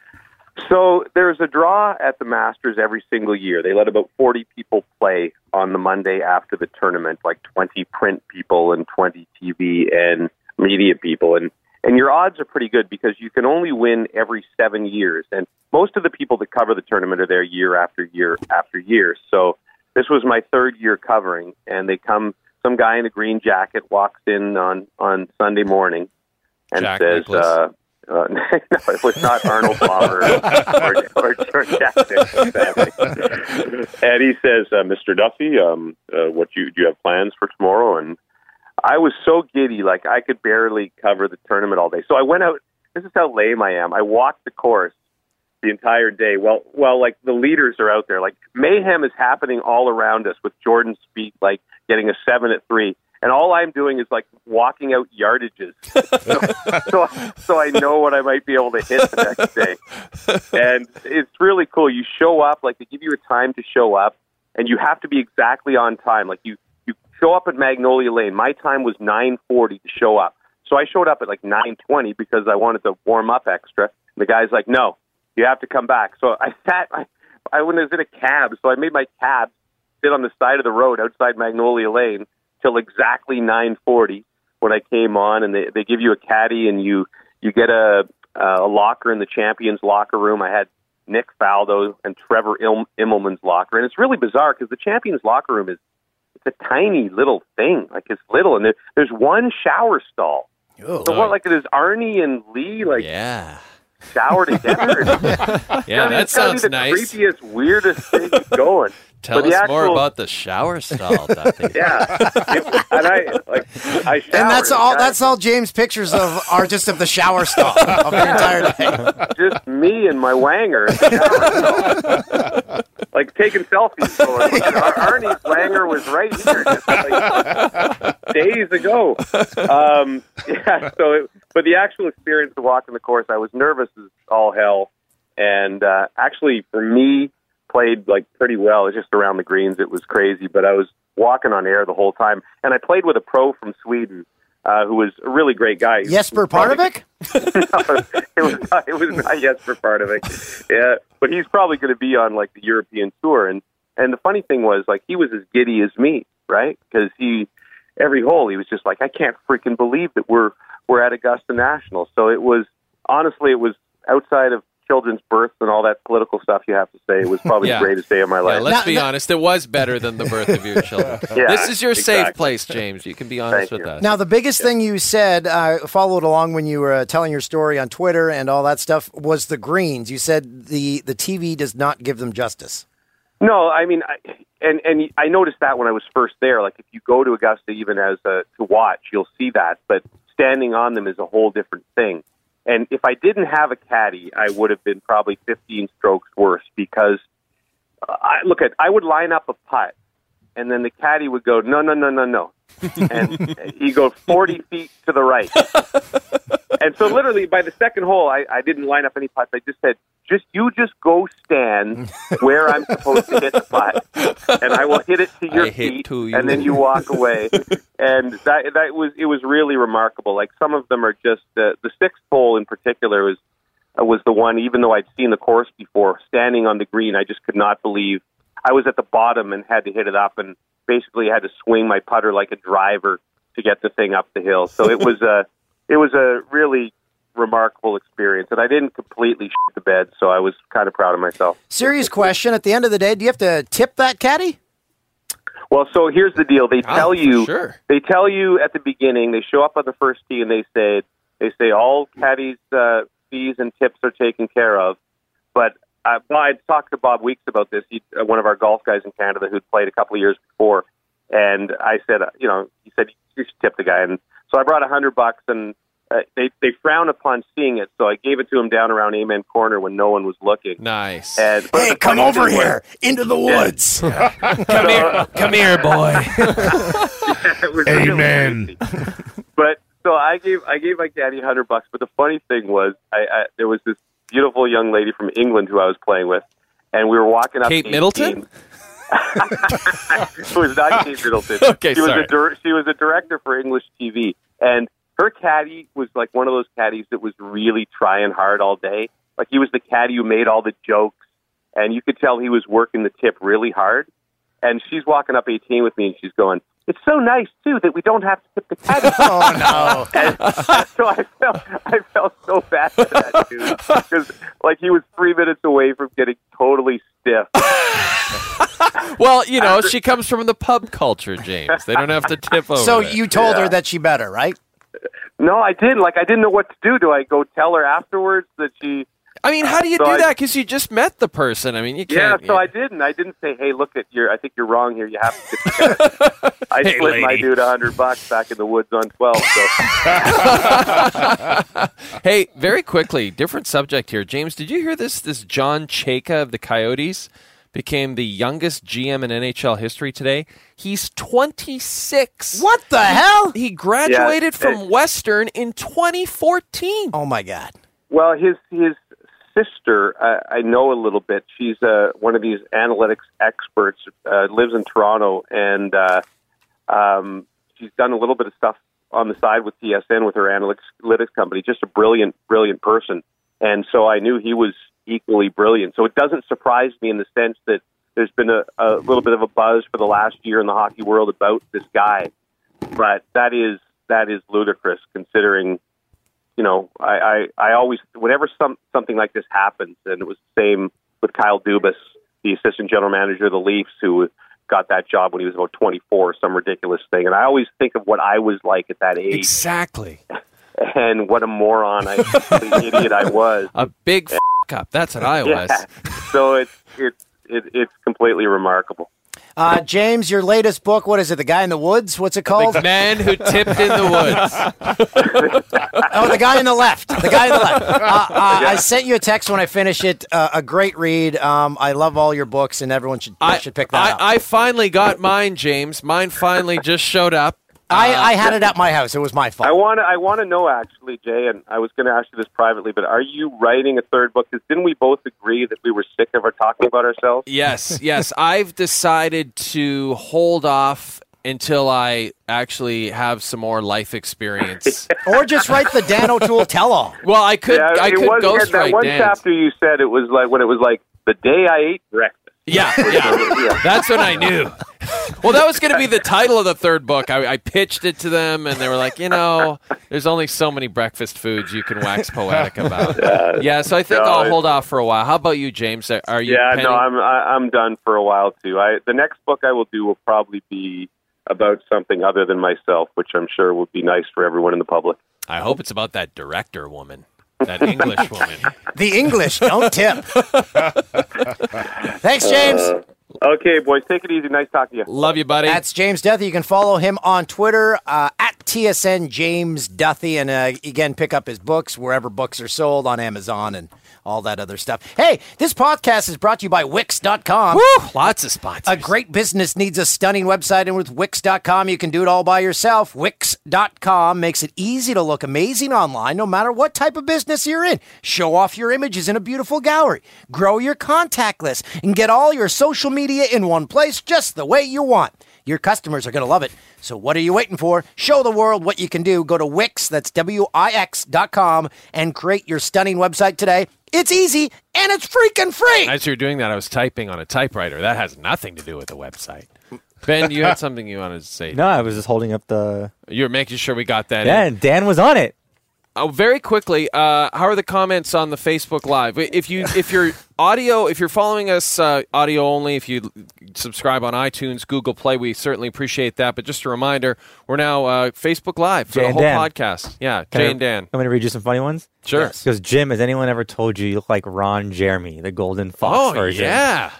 So there's a draw at the Masters every single year. They let about 40 people play on the Monday after the tournament, like 20 print people and 20 TV and media people. And and your odds are pretty good because you can only win every seven years. And most of the people that cover the tournament are there year after year after year. So this was my third year covering, and they come. Some guy in a green jacket walks in on on Sunday morning and Jack says. Uh, uh, no, it was not Arnold Palmer or, or, or Jack sadly. And he says, uh, "Mr. Duffy, um, uh, what you do you have plans for tomorrow?" And I was so giddy, like I could barely cover the tournament all day. So I went out. This is how lame I am. I walked the course the entire day. Well, well, like the leaders are out there. Like mayhem is happening all around us with Jordan Spieth, like getting a seven at three. And all I'm doing is like walking out yardages, so, so so I know what I might be able to hit the next day. And it's really cool. You show up, like they give you a time to show up, and you have to be exactly on time. Like you you show up at Magnolia Lane. My time was 9:40 to show up, so I showed up at like 9:20 because I wanted to warm up extra. The guy's like, "No, you have to come back." So I sat. I, I was in a cab, so I made my cab sit on the side of the road outside Magnolia Lane till exactly 9:40 when I came on, and they they give you a caddy and you you get a a locker in the champions locker room. I had Nick Faldo and Trevor Il- Immelman's locker, and it's really bizarre because the champions locker room is a tiny little thing, like it's little, and there, there's one shower stall. Oh. So what, like it is Arnie and Lee like Yeah. shower together? Yeah, I mean, that it's be sounds the nice. Creepiest, weirdest thing going. Tell But us the more about the shower stall, Duffy. Yeah, and I like I showered. And that's all. I- That's all. James' pictures of are just of the shower stall of the entire day. just me and my wanger. like taking selfies. Going, Ar- Arnie's wanger was right here, just like days ago. Um, yeah. So, it, but the actual experience of walking the course, I was nervous as all hell, and uh, actually, for me, played like pretty well. It was just around the greens. It was crazy, but I was walking on air the whole time, and I played with a pro from Sweden. Uh, who was a really great guy. Jesper Parnevik. it was not, it was not Jesper Parnevik. Yeah, but he's probably going to be on like the European tour. And and the funny thing was, like, he was as giddy as me, right? Because he every hole he was just like, I can't freaking believe that we're we're at Augusta National. So it was honestly, it was outside of children's births and all that political stuff. You have to say it was probably Yeah. the greatest day of my Yeah, life. let's be honest. It was better than the birth of your children. Yeah, this is your safe place, James. You can be honest Thank with you. us. Now, the biggest thing you said, I followed along when you were uh, telling your story on Twitter and all that stuff, was the greens. You said the the TV does not give them justice. No, I mean, I, and and I noticed that when I was first there. Like, if you go to Augusta, even as a, to watch, you'll see that. But standing on them is a whole different thing. And if I didn't have a caddy, I would have been probably 15 strokes worse because uh, I look at I would line up a putt, and then the caddy would go, no, no, no, no, no, and he go 40 feet to the right. And so, literally, by the second hole, I, I didn't line up any putts. I just said, "Just you, just go stand where I'm supposed to hit the putt, and I will hit it to your I feet, to you. and then you walk away." and that that was it was really remarkable. Like some of them are just uh, the sixth hole in particular was uh, was the one. Even though I'd seen the course before, standing on the green, I just could not believe I was at the bottom and had to hit it up, and basically had to swing my putter like a driver to get the thing up the hill. So it was a it was a really remarkable experience, and I didn't completely shit the bed, so I was kind of proud of myself. Serious question. At the end of the day, do you have to tip that caddy? Well, so here's the deal. They tell Oh, you sure. they tell you at the beginning. They show up on the first tee and they say they say all caddies' uh, fees and tips are taken care of. But uh, well, I talked to Bob Weeks about this. He, uh, one of our golf guys in Canada who'd played a couple of years before, and I said, uh, you know, he said you should tip the guy, and so I brought a hundred bucks, and uh, they they frown upon seeing it, so I gave it to him down around Amen Corner when no one was looking. Nice. And Hey, come over thing was- here into the woods. come here, come here, boy. it was really Amen. But so I gave I gave my daddy hundred bucks. But the funny thing was, I, I there was this beautiful young lady from England who I was playing with, and we were walking up. Kate Middleton? it was not Kate Middleton. Okay, she was sorry. a dir- she was a director for English TV, and her caddy was like one of those caddies that was really trying hard all day. Like he was the caddy who made all the jokes, and you could tell he was working the tip really hard. And she's walking up 18 with me, and she's going, "It's so nice too that we don't have to tip the caddy." oh no! And so I felt I felt so bad for that dude because like he was three minutes away from getting totally stiff. well, you know, she comes from the pub culture, James. They don't have to tip over. So that. you told Yeah. her that she better, right? No, I didn't. Like I didn't know what to do. Do I go tell her afterwards that she? I mean, how do you So do I- that? Because you just met the person. I mean, you can't. Yeah, so I didn't. I didn't say, "Hey, look at your. I think you're wrong here. You have to." Tip. I Hey, split my dude a hundred bucks back in the woods on twelve. So hey, very quickly, different subject here. James, did you hear this? This John Chayka of the Coyotes became the youngest GM in NHL history today. He's 26. What the hell? He graduated Yeah, from it- Western in 2014. Oh my god! Well, his his sister, uh, I know a little bit. She's uh, one of these analytics experts. Uh, lives in Toronto, and uh, um, she's done a little bit of stuff on the side with TSN with her analytics analytics company. Just a brilliant, brilliant person. And so I knew he was equally brilliant. So it doesn't surprise me in the sense that there's been a, a little bit of a buzz for the last year in the hockey world about this guy. But that is that is ludicrous considering you know, I, I, I always, whenever some something like this happens, and it was the same with Kyle Dubas, the assistant general manager of the Leafs, who got that job when he was about 24, some ridiculous thing. And I always think of what I was like at that age Exactly. And what a moron, I, the idiot I was. A big f- up. That's what I was. Yeah. So it's it's it, it's completely remarkable. Uh, James, your latest book, what is it? The Guy in the Woods? What's it called? The man who tipped in the woods. oh, the guy in the left. The guy in the left. Uh, uh, I sent you a text when I finish it. Uh, a great read. Um, I love all your books, and everyone should I should pick that up. I, I finally got mine, James. Mine finally just showed up. I, Uh, I had it at my house. It was my fault. I want to. I want to know actually, Jay, and I was going to ask you this privately, but are you writing a third book? Because didn't we both agree that we were sick of our talking about ourselves? Yes, yes. I've decided to hold off until I actually have some more life experience. or just write the Dan O'Toole tell-all. Well, I could. yeah, I it could was, ghost that one Dan's. chapter you said it was like when it was like the day I ate breakfast. Yeah, yeah. That's when I knew. Well, that was going to be the title of the third book. I, I pitched it to them, and they were like, you know, there's only so many breakfast foods you can wax poetic about. Yeah, so I think No, I'll hold off for a while. How about you, James? Are- Are you? yeah, penning- no, I'm I, I'm done for a while too. I the next book I will do will probably be about something other than myself, which I'm sure will be nice for everyone in the public. I hope it's about that director woman, that English woman. The English don't tip. Thanks, James. Uh, okay, boys, take it easy. Nice talking to you. Love you, buddy. That's James Duthie. You can follow him on Twitter uh, at TSN James Duthie. And uh, again, pick up his books wherever books are sold on Amazon and all that other stuff. Hey, this podcast is brought to you by Wix.com. Woo, lots of spots. A great business needs a stunning website, and with Wix.com, you can do it all by yourself. Wix.com makes it easy to look amazing online no matter what type of business you're in. Show off your images in a beautiful gallery, grow your contact list, and get all your social media in one place just the way you want. Your customers are going to love it. So, what are you waiting for? Show the world what you can do. Go to Wix, that's W I X.com, and create your stunning website today. It's easy and it's freaking free. As you're doing that, I was typing on a typewriter. That has nothing to do with the website. Ben, you had something you wanted to say. No, I was just holding up the. You're making sure we got that Yeah, in. Dan was on it. Oh, very quickly, uh, how are the comments on the Facebook Live? If you if you're audio, if you're following us uh, audio only, if you subscribe on iTunes, Google Play, we certainly appreciate that. But just a reminder, we're now uh, Facebook Live for Jay the whole Dan. podcast. Yeah, Can Jay I- and Dan. I'm going to read you some funny ones. Sure. Because Jim, has anyone ever told you you look like Ron Jeremy, the Golden Fox Oh version? yeah,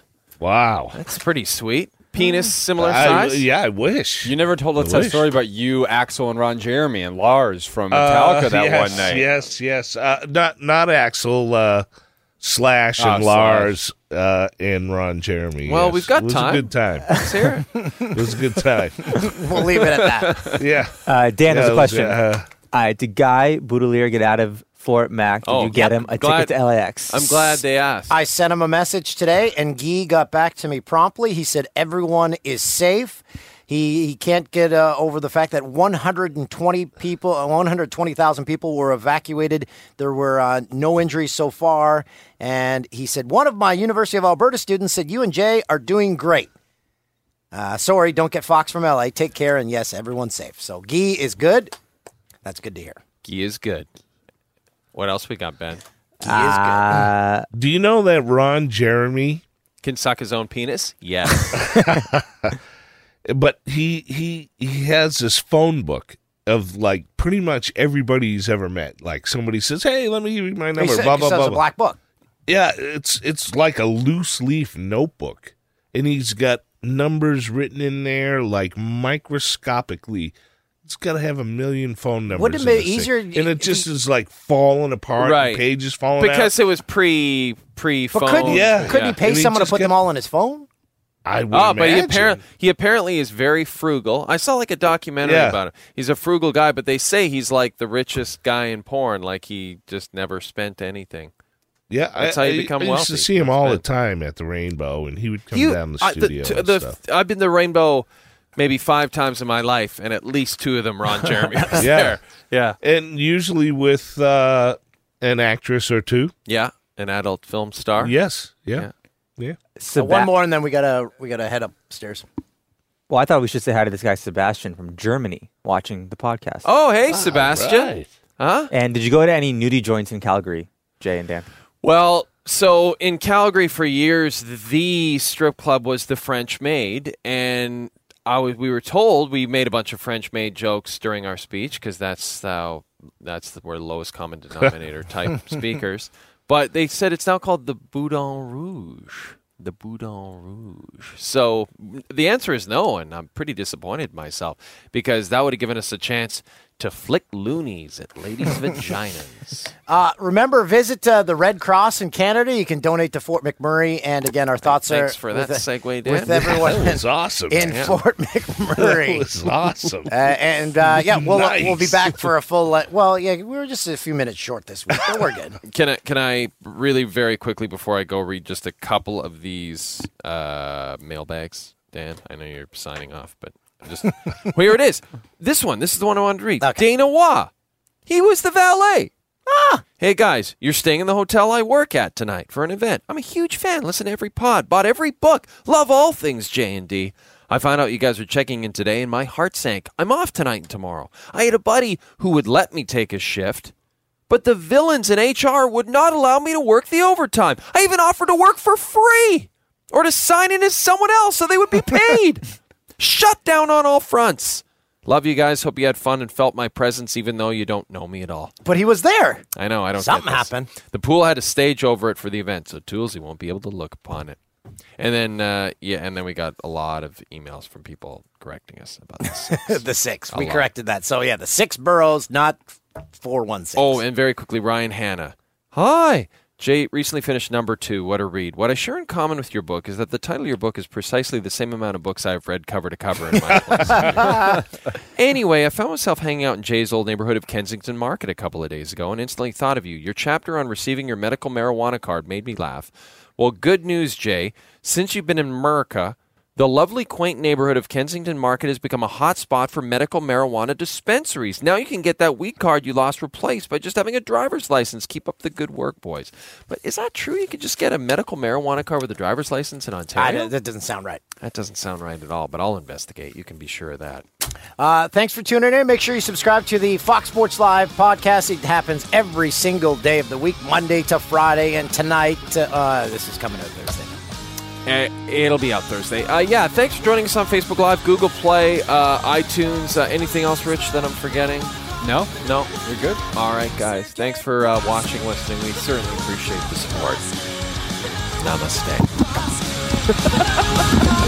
Wow. that's pretty sweet. Penis similar I- size. yeah, I wish. You never told us I that wish. story about you, Axl, and Ron Jeremy and Lars from Metallica Uh, that yes, one night. Yes, yes. Uh, not not Axl uh, Slash Ah, and Lars uh, and Ron Jeremy. Well, yes. we've got it was time. a good time. Let's it. It was a good time. We'll leave it at that. Yeah. Uh, Dan, there's Yeah, a it was, question. uh, uh, did Guy Boudelier get out of Fort Mac? Did Oh, you get yep. him a Glad- ticket to LAX? I'm glad they asked. I sent him a message today, and Guy got back to me promptly. He said everyone is safe. He, he can't get uh, over the fact that 120 people, uh, 120,000 people were evacuated. There were uh, no injuries so far. And he said, one of my University of Alberta students said, you and Jay are doing great. Uh, sorry, don't get Fox from LA. Take care. And yes, everyone's safe. So Guy is good. That's good to hear. He is good. What else we got, Ben? Guy is good. Uh, do you know that Ron Jeremy? Can suck his own penis? Yes. But he he he has this phone book of like pretty much everybody he's ever met. Like somebody says, "Hey, let me give you my He number." said- blah he blah blah. a blah. black book. Yeah, it's it's like a loose leaf notebook, and he's got numbers written in there like microscopically. It's got to have a million phone numbers. Wouldn't it be this thing. easier And it just is like falling apart. Right. and pages falling because out. it was pre pre phone. But couldn't, Yeah. couldn't he pay And he someone to just put them all on his phone? I would Oh, but he imagine. apparently he apparently is very frugal. I saw like a documentary Yeah. about him. He's a frugal guy, but they say he's like the richest guy in porn. Like he just never spent anything. Yeah, That's I, how you I- become I used wealthy. to see him all the time at the Rainbow, and he would come You- down the I- studio. t- and the- stuff. I've been the Rainbow maybe five times in my life, and at least two of them Ron Jeremy was Yeah. there. Yeah, and usually with uh, an actress or two. yeah, an adult film star. Yes, yeah, yeah. So Seba- one more, and then we gotta we gotta head upstairs. Well, I thought we should say hi to this guy Sebastian from Germany watching the podcast. Oh, hey, Sebastian. Right. Huh? And did you go to any nudie joints in Calgary, Jay and Dan? Well, so in Calgary for years, the strip club was the French Maid, and I was, we were told we made a bunch of French made jokes during our speech because that's how that's the, we're lowest common denominator type speakers. But they said it's now called the Boudin Rouge. the Boudin Rouge? So the answer is no, and I'm pretty disappointed myself because that would have given us a chance to flick loonies at ladies' vaginas. Uh, remember, visit uh, the Red Cross in Canada. You can donate to Fort McMurray. And again, our thoughts Thanks are for with, that segue, Dan. with everyone That was awesome. in man. Fort McMurray. That was awesome. Uh, and uh, yeah, we'll Nice. we'll be back for a full. Uh, well, yeah, we were just a few minutes short this week, but we're good. Can I can I really very quickly before I go read just a couple of these uh, mailbags, Dan? I know you're signing off, but just well, here it is. This one. This is the one I wanted to read. Dana Waugh. He was the valet. Ah. Hey guys, you're staying in the hotel I work at tonight for an event. I'm a huge fan. Listen to every pod. Bought every book. Love all things J and D. I found out you guys were checking in today, and my heart sank. I'm off tonight and tomorrow. I had a buddy who would let me take a shift. But the villains in HR would not allow me to work the overtime. I even offered to work for free or to sign in as someone else so they would be paid. Shut down on all fronts. Love you guys. Hope you had fun and felt my presence even though you don't know me at all. But he was there. I know, I don't Something happened. The pool had a stage over it for the event, so Toolsy won't be able to look upon it. And then, uh, yeah, and then we got a lot of emails from people correcting us about this. the six. A we lot. corrected that. So yeah, the six boroughs, not four one six. Oh, and very quickly, Ryan Hanna. Hi. Jay recently finished number two. What a read. What I share in common with your book is that the title of your book is precisely the same amount of books I've read cover to cover in my place. anyway, I found myself hanging out in Jay's old neighborhood of Kensington Market a couple of days ago and instantly thought of you. Your chapter on receiving your medical marijuana card made me laugh. Well, good news, Jay. Since you've been in America, the lovely, quaint neighborhood of Kensington Market has become a hot spot for medical marijuana dispensaries. Now you can get that weed card you lost replaced by just having a driver's license. Keep up the good work, boys. But is that true? You could just get a medical marijuana card with a driver's license in I, Ontario? that doesn't sound right. that doesn't sound right at all, but I'll investigate. You can be sure of that. Uh, thanks for tuning in. Make sure you subscribe to the Fox Sports Live podcast. It happens every single day of the week, Monday to Friday, and tonight. Uh, this is coming out Thursday. Uh, it'll be out Thursday. Uh, yeah, thanks for joining us on Facebook Live, Google Play, uh, iTunes. Uh, anything else, Rich, that I'm forgetting? No, No? you're good. All right, guys. Thanks for uh, watching, listening. We certainly appreciate the support. Namaste.